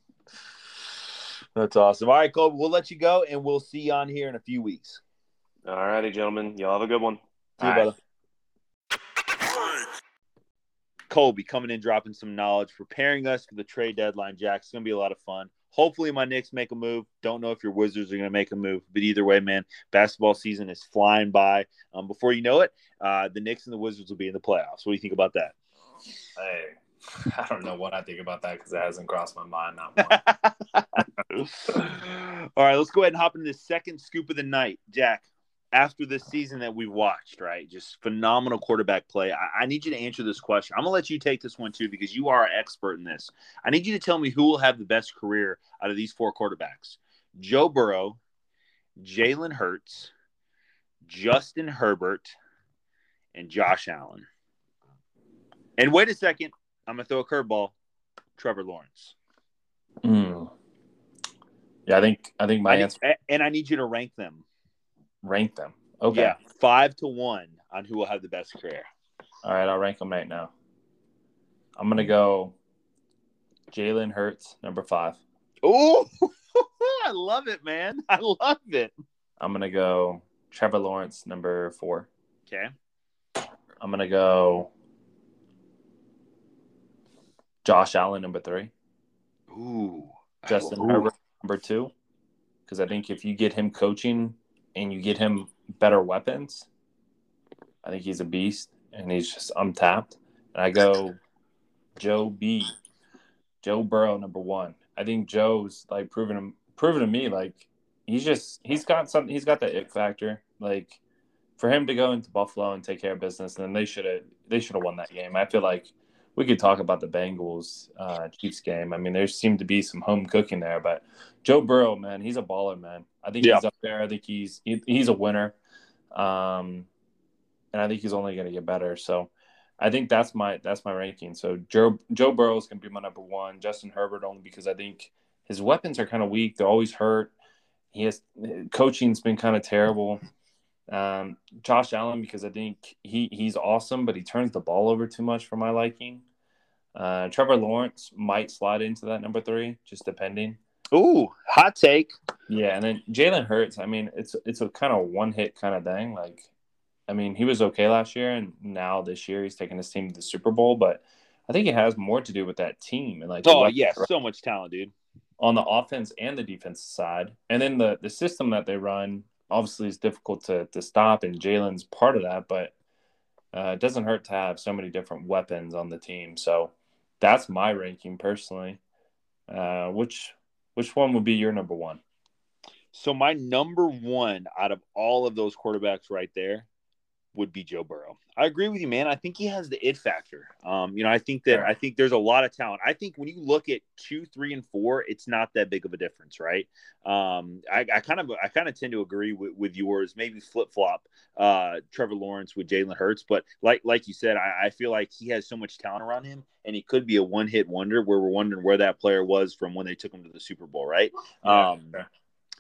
That's awesome. All right, Colby, we'll let you go, and we'll see you on here in a few weeks. All righty, gentlemen. Y'all have a good one. See you, All right. brother. Colby coming in, dropping some knowledge, preparing us for the trade deadline. Jack, it's gonna be a lot of fun. Hopefully, my Knicks make a move. Don't know if your Wizards are gonna make a move, but either way, man, basketball season is flying by. Um, before you know it, uh, the Knicks and the Wizards will be in the playoffs. What do you think about that? Hey, I don't know what I think about that because it hasn't crossed my mind. Not once. All right, let's go ahead and hop into the second scoop of the night. Jack, after this season that we've watched, right? Just phenomenal quarterback play. I, I need you to answer this question. I'm going to let you take this one too because you are an expert in this. I need you to tell me who will have the best career out of these four quarterbacks Joe Burrow, Jalen Hurts, Justin Herbert, and Josh Allen. And wait a second, I'm to throw a curveball Trevor Lawrence. Mm. Yeah, I think I think my I need- answer and I need you to rank them. rank them. Okay. Yeah, five to one on who will have the best career. All right, I'll rank them right now. I'm gonna go Jalen Hurts, number five. Oh, I love it, man. I love it. I'm gonna go Trevor Lawrence, number four. Okay. I'm gonna go Josh Allen, number three. Ooh. Justin Ooh. Herbert, number two. Because I think if you get him coaching and you get him better weapons, I think he's a beast and he's just untapped. And I go Joe B, Joe Burrow, number one. I think Joe's like proven him, proven to me like he's just he's got something. He's got the it factor. Like for him to go into Buffalo and take care of business, then they should have they should have won that game. I feel like we could talk about the Bengals uh, Chiefs game. I mean, there seemed to be some home cooking there, but Joe Burrow, man, he's a baller, man. I think Yeah. he's up there. I think he's he, he's a winner, um, and I think he's only going to get better. So, I think that's my that's my ranking. So Joe Joe Burrow is going to be my number one. Justin Herbert only because I think his weapons are kind of weak. They're always hurt. He has coaching's been kind of terrible. Um, Josh Allen because I think he he's awesome, but he turns the ball over too much for my liking. Uh, Trevor Lawrence might slide into that number three, just depending. Ooh, hot take. Yeah, and then Jalen Hurts. I mean, it's it's a kind of one hit kind of thing. Like, I mean, he was okay last year, and now this year he's taking his team to the Super Bowl. But I think it has more to do with that team and like. Oh yeah, so much talent, dude. On the offense and the defense side, and then the the system that they run obviously it's difficult to to stop, and Jalen's part of that. But uh, it doesn't hurt to have so many different weapons on the team. So that's my ranking personally. Uh, which which one would be your number one? So my number one out of all of those quarterbacks right there would be Joe Burrow. I agree with you, man. I think he has the it factor. Um, you know, I think that I think there's a lot of talent. I think when you look at two, three, and four, it's not that big of a difference, right? Um, I, I kind of I kind of tend to agree with, with yours. Maybe flip flop uh, Trevor Lawrence with Jalen Hurts, but like like you said, I, I feel like he has so much talent around him, and he could be a one hit wonder. Where we're wondering where that player was from when they took him to the Super Bowl, right? Yeah, um,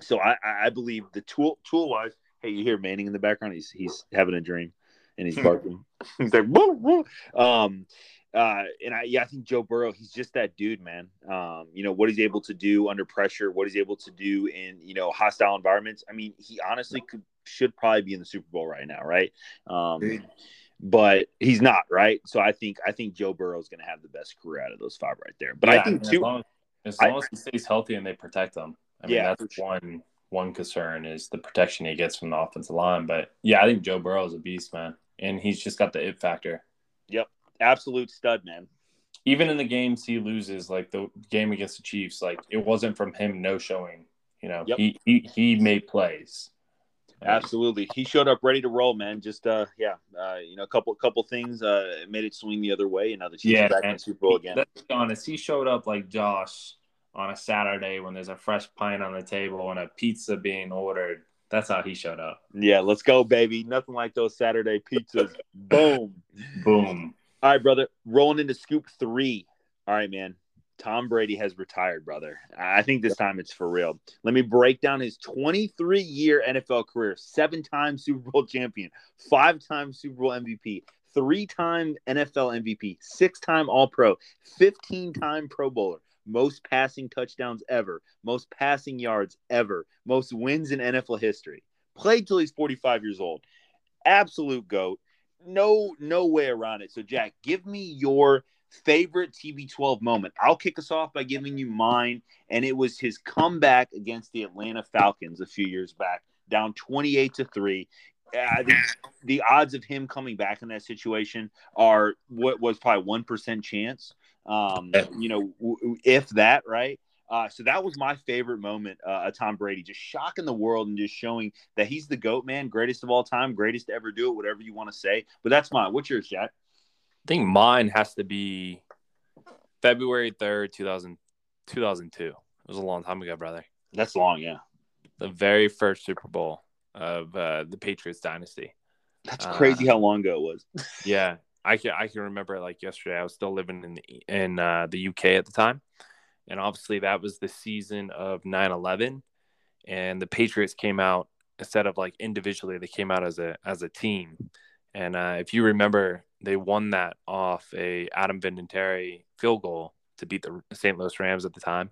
So I, I believe the tool tool wise. Hey, you hear Manning in the background? He's he's having a dream and he's barking. he's like, woo, woo. Um, uh, and I, yeah, I think Joe Burrow, he's just that dude, man. Um, you know, what he's able to do under pressure, what he's able to do in, you know, hostile environments. I mean, he honestly could, should probably be in the Super Bowl right now, right? Um, but he's not, right? So I think, I think Joe Burrow is going to have the best career out of those five right there. But yeah, I think, too, as long, as, long as he stays healthy and they protect him, I mean, yeah, that's one one concern is the protection he gets from the offensive line. But yeah, I think Joe Burrow is a beast, man and he's just got the it factor. Yep, absolute stud, man. Even in the games he loses, like the game against the Chiefs, like it wasn't from him no showing. You know, yep. he, he he made plays. Absolutely, he showed up ready to roll, man. Just uh, yeah, uh, you know, a couple couple things uh made it swing the other way, and now the Chiefs yeah, back in the Super Bowl again. Let's be honest, he showed up like Josh on a Saturday when there's a fresh pint on the table and a pizza being ordered that's how he showed up. Yeah, let's go, baby. Nothing like those Saturday pizzas. Boom. Boom. All right, brother. Rolling into scoop three. All right, man. Tom Brady has retired, brother. I think this time it's for real. Let me break down his 23 year NFL career seven time Super Bowl champion, five time Super Bowl MVP, three time NFL MVP, six time All Pro, 15 time Pro Bowler, most passing touchdowns ever, most passing yards ever, most wins in NFL history. Played till he's 45 years old. Absolute goat. No, no way around it. So, Jack, give me your favorite TB12 moment. I'll kick us off by giving you mine, and it was his comeback against the Atlanta Falcons a few years back, down 28 to three. Uh, the, the odds of him coming back in that situation are what was probably one percent chance. Um, you know, w- if that, right? Uh, so that was my favorite moment uh, Tom Brady, just shocking the world and just showing that he's the GOAT man, greatest of all time, greatest to ever do it, whatever you want to say. But that's mine. What's yours, Jack? I think mine has to be February 3rd, 2000, 2002. It was a long time ago, brother. That's long, yeah. The very first Super Bowl of uh, the Patriots dynasty. That's crazy uh, how long ago it was. yeah. I can I can remember like yesterday. I was still living in the, in uh, the UK at the time, and obviously that was the season of 9/11, and the Patriots came out instead of like individually, they came out as a as a team. And uh, if you remember, they won that off a Adam Vinatieri field goal to beat the St. Louis Rams at the time.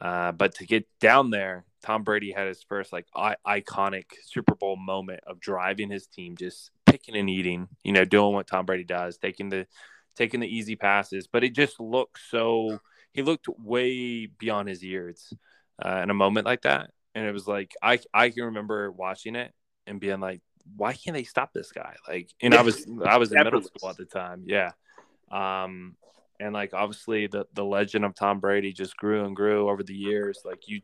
Uh, but to get down there, Tom Brady had his first like I- iconic Super Bowl moment of driving his team just picking and eating, you know, doing what Tom Brady does, taking the taking the easy passes, but it just looked so he looked way beyond his years uh, in a moment like that. And it was like I I can remember watching it and being like, why can't they stop this guy? Like, and I was I was in middle school at the time, yeah. Um, and like obviously the the legend of Tom Brady just grew and grew over the years. Like you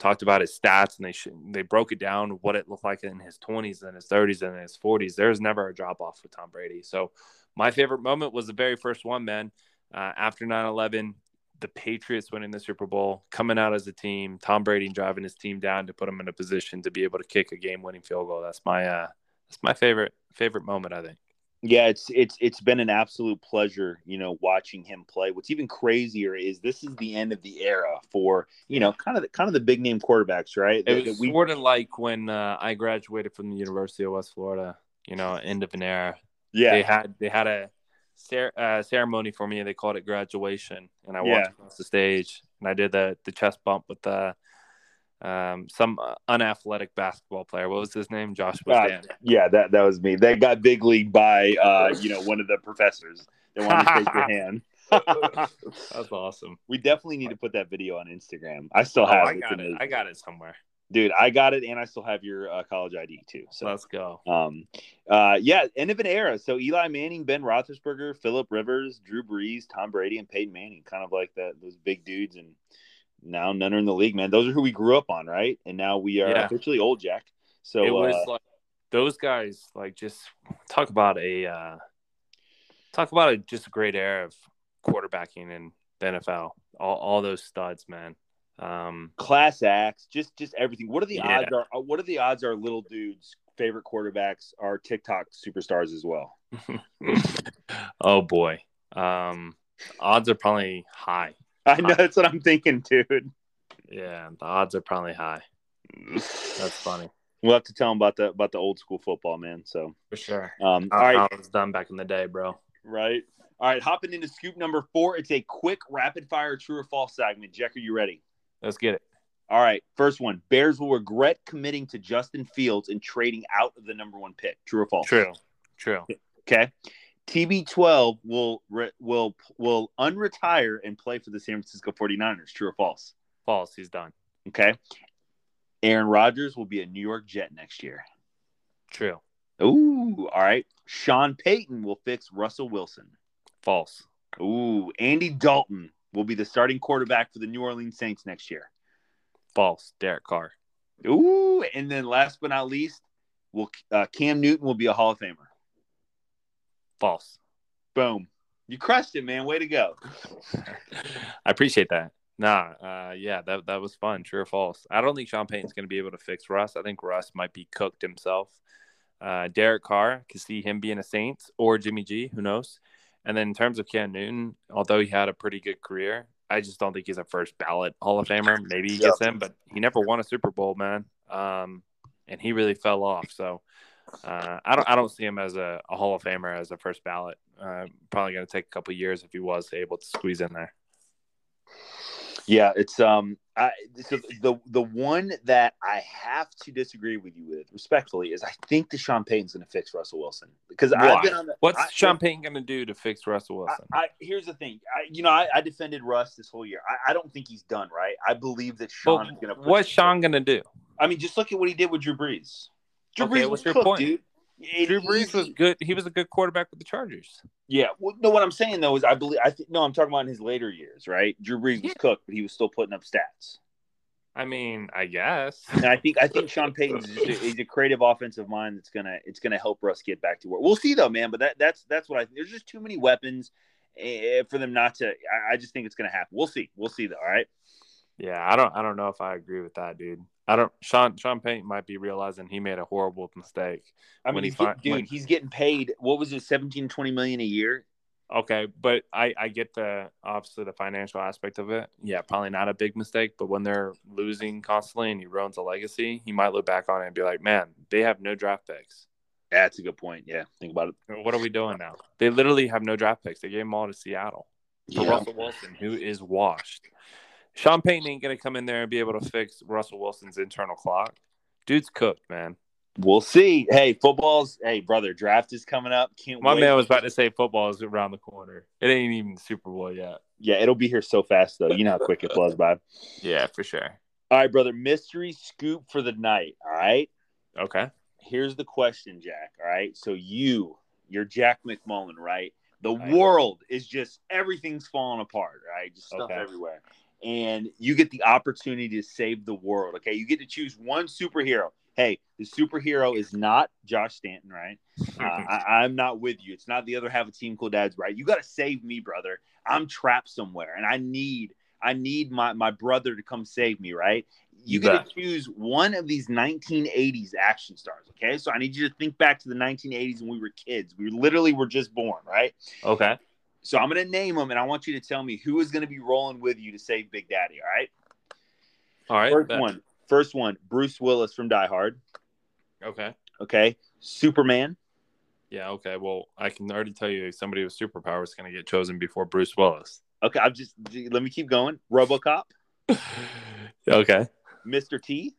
talked about his stats and they sh- they broke it down what it looked like in his 20s and his 30s and his 40s. There's never a drop off with Tom Brady. So my favorite moment was the very first one, man. Uh, after 9/11, the Patriots winning the Super Bowl, coming out as a team, Tom Brady driving his team down to put him in a position to be able to kick a game-winning field goal. That's my uh, that's my favorite favorite moment, I think. Yeah, it's it's it's been an absolute pleasure, you know, watching him play. What's even crazier is this is the end of the era for you know kind of the, kind of the big name quarterbacks, right? It was we, sort of like when uh, I graduated from the University of West Florida. You know, end of an era. Yeah, they had they had a cer- uh, ceremony for me. They called it graduation, and I Yeah. walked across the stage and I did the the chest bump with the um, some uh, unathletic basketball player. What was his name? Josh Uh, yeah, that that was me. They got big league by uh, you know one of the professors. They wanted to shake your hand. That's awesome. we definitely need to put that video on Instagram. I still Oh, have I it. Got it. I got it somewhere. dude. I got it, and I still have your uh, college ID too. So Let's go. Um, uh, yeah, end of an era. So Eli Manning, Ben Roethlisberger, Philip Rivers, Drew Brees, Tom Brady, and Peyton Manning, kind of like that those big dudes, and now none are in the league, man. Those are who we grew up on, right? And now we are Yeah. officially old, Jack. So it was uh, like those guys. Like just talk about a uh, talk about a just a great era of quarterbacking in the NFL. All all those studs, man. Um, class acts, just just everything. What are the Yeah. odds? Are uh, what are the odds? Our little dudes' favorite quarterbacks are TikTok superstars as well. oh boy. Um, odds are probably high. I know that's what I'm thinking, dude. Yeah, the odds are probably high. That's funny We'll have to tell them about the about the old school football, man. So, for sure. um, All all right, it was done back in the day, bro. right, all right. Hopping into scoop number four. It's a quick rapid fire true or false segment. Jack, are you ready? Let's get it. All right, first one. Bears will regret committing to Justin Fields and trading out of the number one pick. True or false? True. True. Okay. TB12 will re- will will unretire and play for the San Francisco 49ers. True or false? False. He's done. Okay. Aaron Rodgers will be a New York Jet next year. True. Ooh, all right. Sean Payton will fix Russell Wilson. False. Ooh, Andy Dalton will be the starting quarterback for the New Orleans Saints next year. False. Derek Carr. Ooh, and then last but not least, will uh, Cam Newton will be a Hall of Famer. False. Boom. You crushed it, man. Way to go. I appreciate that. Nah, uh, yeah, that that was fun. True or false? I don't think Sean Payton's going to be able to fix Russ. I think Russ might be cooked himself. Uh, Derek Carr, could see him being a Saints or Jimmy G. Who knows? And then in terms of Cam Newton, although he had a pretty good career, I just don't think he's a first ballot Hall of Famer. Maybe he gets in, but he never won a Super Bowl, man. Um, and he really fell off. So uh, I don't I don't see him as a, a Hall of Famer as a first ballot. Uh, probably going to take a couple years if he was able to squeeze in there. Yeah, it's um I so the the one that I have to disagree with you with respectfully is I think Deshaun Payton's going to fix Russell Wilson because Why? I've been on the What's I, Sean Payton going to do to fix Russell Wilson? I, here's the thing, I, you know, I, I defended Russ this whole year. I, I don't think he's done right. I believe that Sean But is going to. what's Sean going to do? I mean, just look at what he did with Drew Brees. Drew Okay, Brees what's was your cooked, point? dude. It- Drew Brees was good. He was a good quarterback with the Chargers. Yeah. Well, no, what I'm saying though is I believe I think no, I'm talking about in his later years, right? Drew Brees was cooked, but he was still putting up stats. I mean, I guess. And I think I think Sean Payton's just a, he's a creative offensive mind that's gonna it's gonna help Russ get back to where we'll see though, man. But that that's that's what I think. There's just too many weapons eh, for them not to. I, I just think it's gonna happen. We'll see. We'll see though. All right. Yeah, I don't. I don't know if I agree with that, dude. I don't. Sean Sean Payton might be realizing he made a horrible mistake. I mean, When he he's getting, dude, when- he's getting paid. What was it, 17, 20 million a year? Okay, but I I get the obviously the financial aspect of it. Yeah, probably not a big mistake, but when they're losing constantly and he ruins a legacy, he might look back on it and be like, "Man, they have no draft picks. That's a good point. Yeah, think about it. What are we doing now? They literally have no draft picks. They gave them all to Seattle for Yeah. Russell Wilson, who is washed. Sean Payton ain't gonna come in there and be able to fix Russell Wilson's internal clock. Dude's cooked, man. We'll see. Hey, football's. Hey, brother, draft is coming up. Can't My wait. man was about to say football is around the corner. It ain't even Super Bowl yet. Yeah, it'll be here so fast though. You know how quick it flows by. Yeah, for sure. All right, brother. Mystery scoop for the night. All right. Okay. Here's the question, Jack. All right. So you, you're Jack McMullen, right? The world is just everything's falling apart, right? Just stuff Okay. everywhere. And you get the opportunity to save the world. Okay. You get to choose one superhero. Hey, the superhero is not Josh Stanton, right? Uh, I, I'm not with you. It's not the other half of Team Cool Dads, right? You got to save me, brother. I'm trapped somewhere, and I need I need my my brother to come save me, right? You, You get to choose one of these 1980s action stars, okay? So I need you to think back to the 1980s when we were kids. We literally were just born, right? okay. So I'm gonna name them, and I want you to tell me who is gonna be rolling with you to save Big Daddy. All right. All right. First bet. one. First one. Bruce Willis from Die Hard. Okay. Okay. Superman. Yeah, okay. Well, I can already tell you somebody with superpowers is going to get chosen before Bruce Willis. Okay, I'm just let me keep going. RoboCop, okay. Mr. T.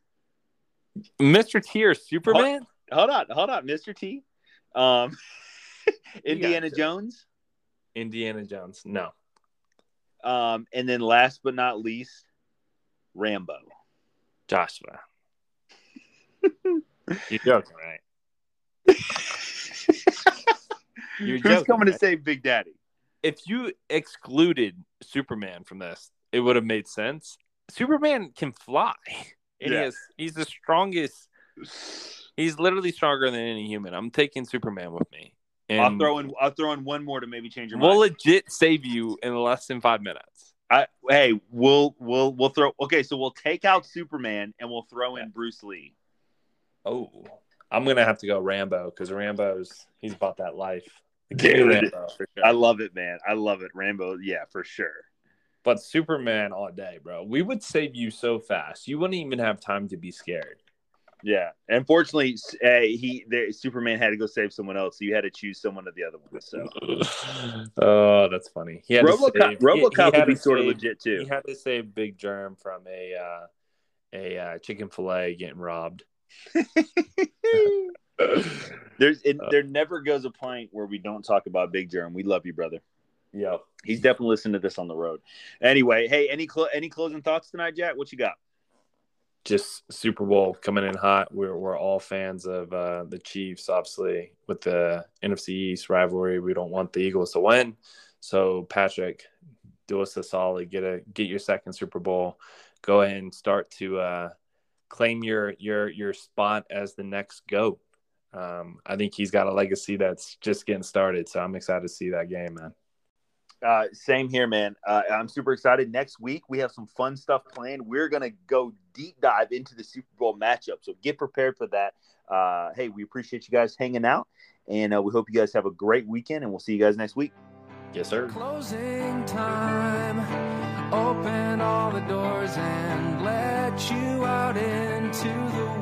Mr. T or Superman? Hold on, hold on, Mr. T. Um, Indiana to. Jones. Indiana Jones. No. Um, and then last but not least, Rambo. Joshua. You're joking, right? You're Who's joking, coming to save Big Daddy? If you excluded Superman from this, it would have made sense. Superman can fly. And Yeah. he has, he's the strongest. He's literally stronger than any human. I'm taking Superman with me. And I'll throw in. I'll throw in one more to maybe change your mind. we'll legit save you in less than five minutes. I, hey, we'll we'll we'll throw. Okay, so we'll take out Superman and we'll throw in. Bruce Lee. Oh, I'm gonna have to go Rambo because Rambo's he's about that life. Dude. Rambo sure. I love it, man. I love it. Rambo, yeah, for sure. but Superman all day, bro. We would save you so fast. You wouldn't even have time to be scared. Yeah. Unfortunately, uh, he there, Superman had to go save someone else, so you had to choose someone of the other one. So oh, that's funny. He had to RoboCop, save- RoboCop would be sort of legit too. He had to save Big Germ from a uh, a uh, Chick-fil-A getting robbed. There's it, Uh, there never goes a point where we don't talk about Big Germ. We love you, brother. Yeah, He's definitely listening to this on the road. Anyway, hey, any clo- any closing thoughts tonight, Jack? What you got? Just Super Bowl coming in hot. We're we're all fans of uh, the Chiefs, obviously, with the NFC East rivalry. We don't want the Eagles to win. So Patrick, do us a solid. Get a get your second Super Bowl. Go ahead and start to uh, claim your your your spot as the next goat. Um, I think he's got a legacy that's just getting started. So I'm excited to see that game, man. Uh, same here, man. Uh, I'm super excited. Next week we have some fun stuff planned. We're gonna go deep dive into the Super Bowl matchup, so get prepared for that. Uh, hey, we appreciate you guys hanging out, and uh, we hope you guys have a great weekend. And we'll see you guys next week. Yes, sir. Closing time. Open all the doors and let you out into the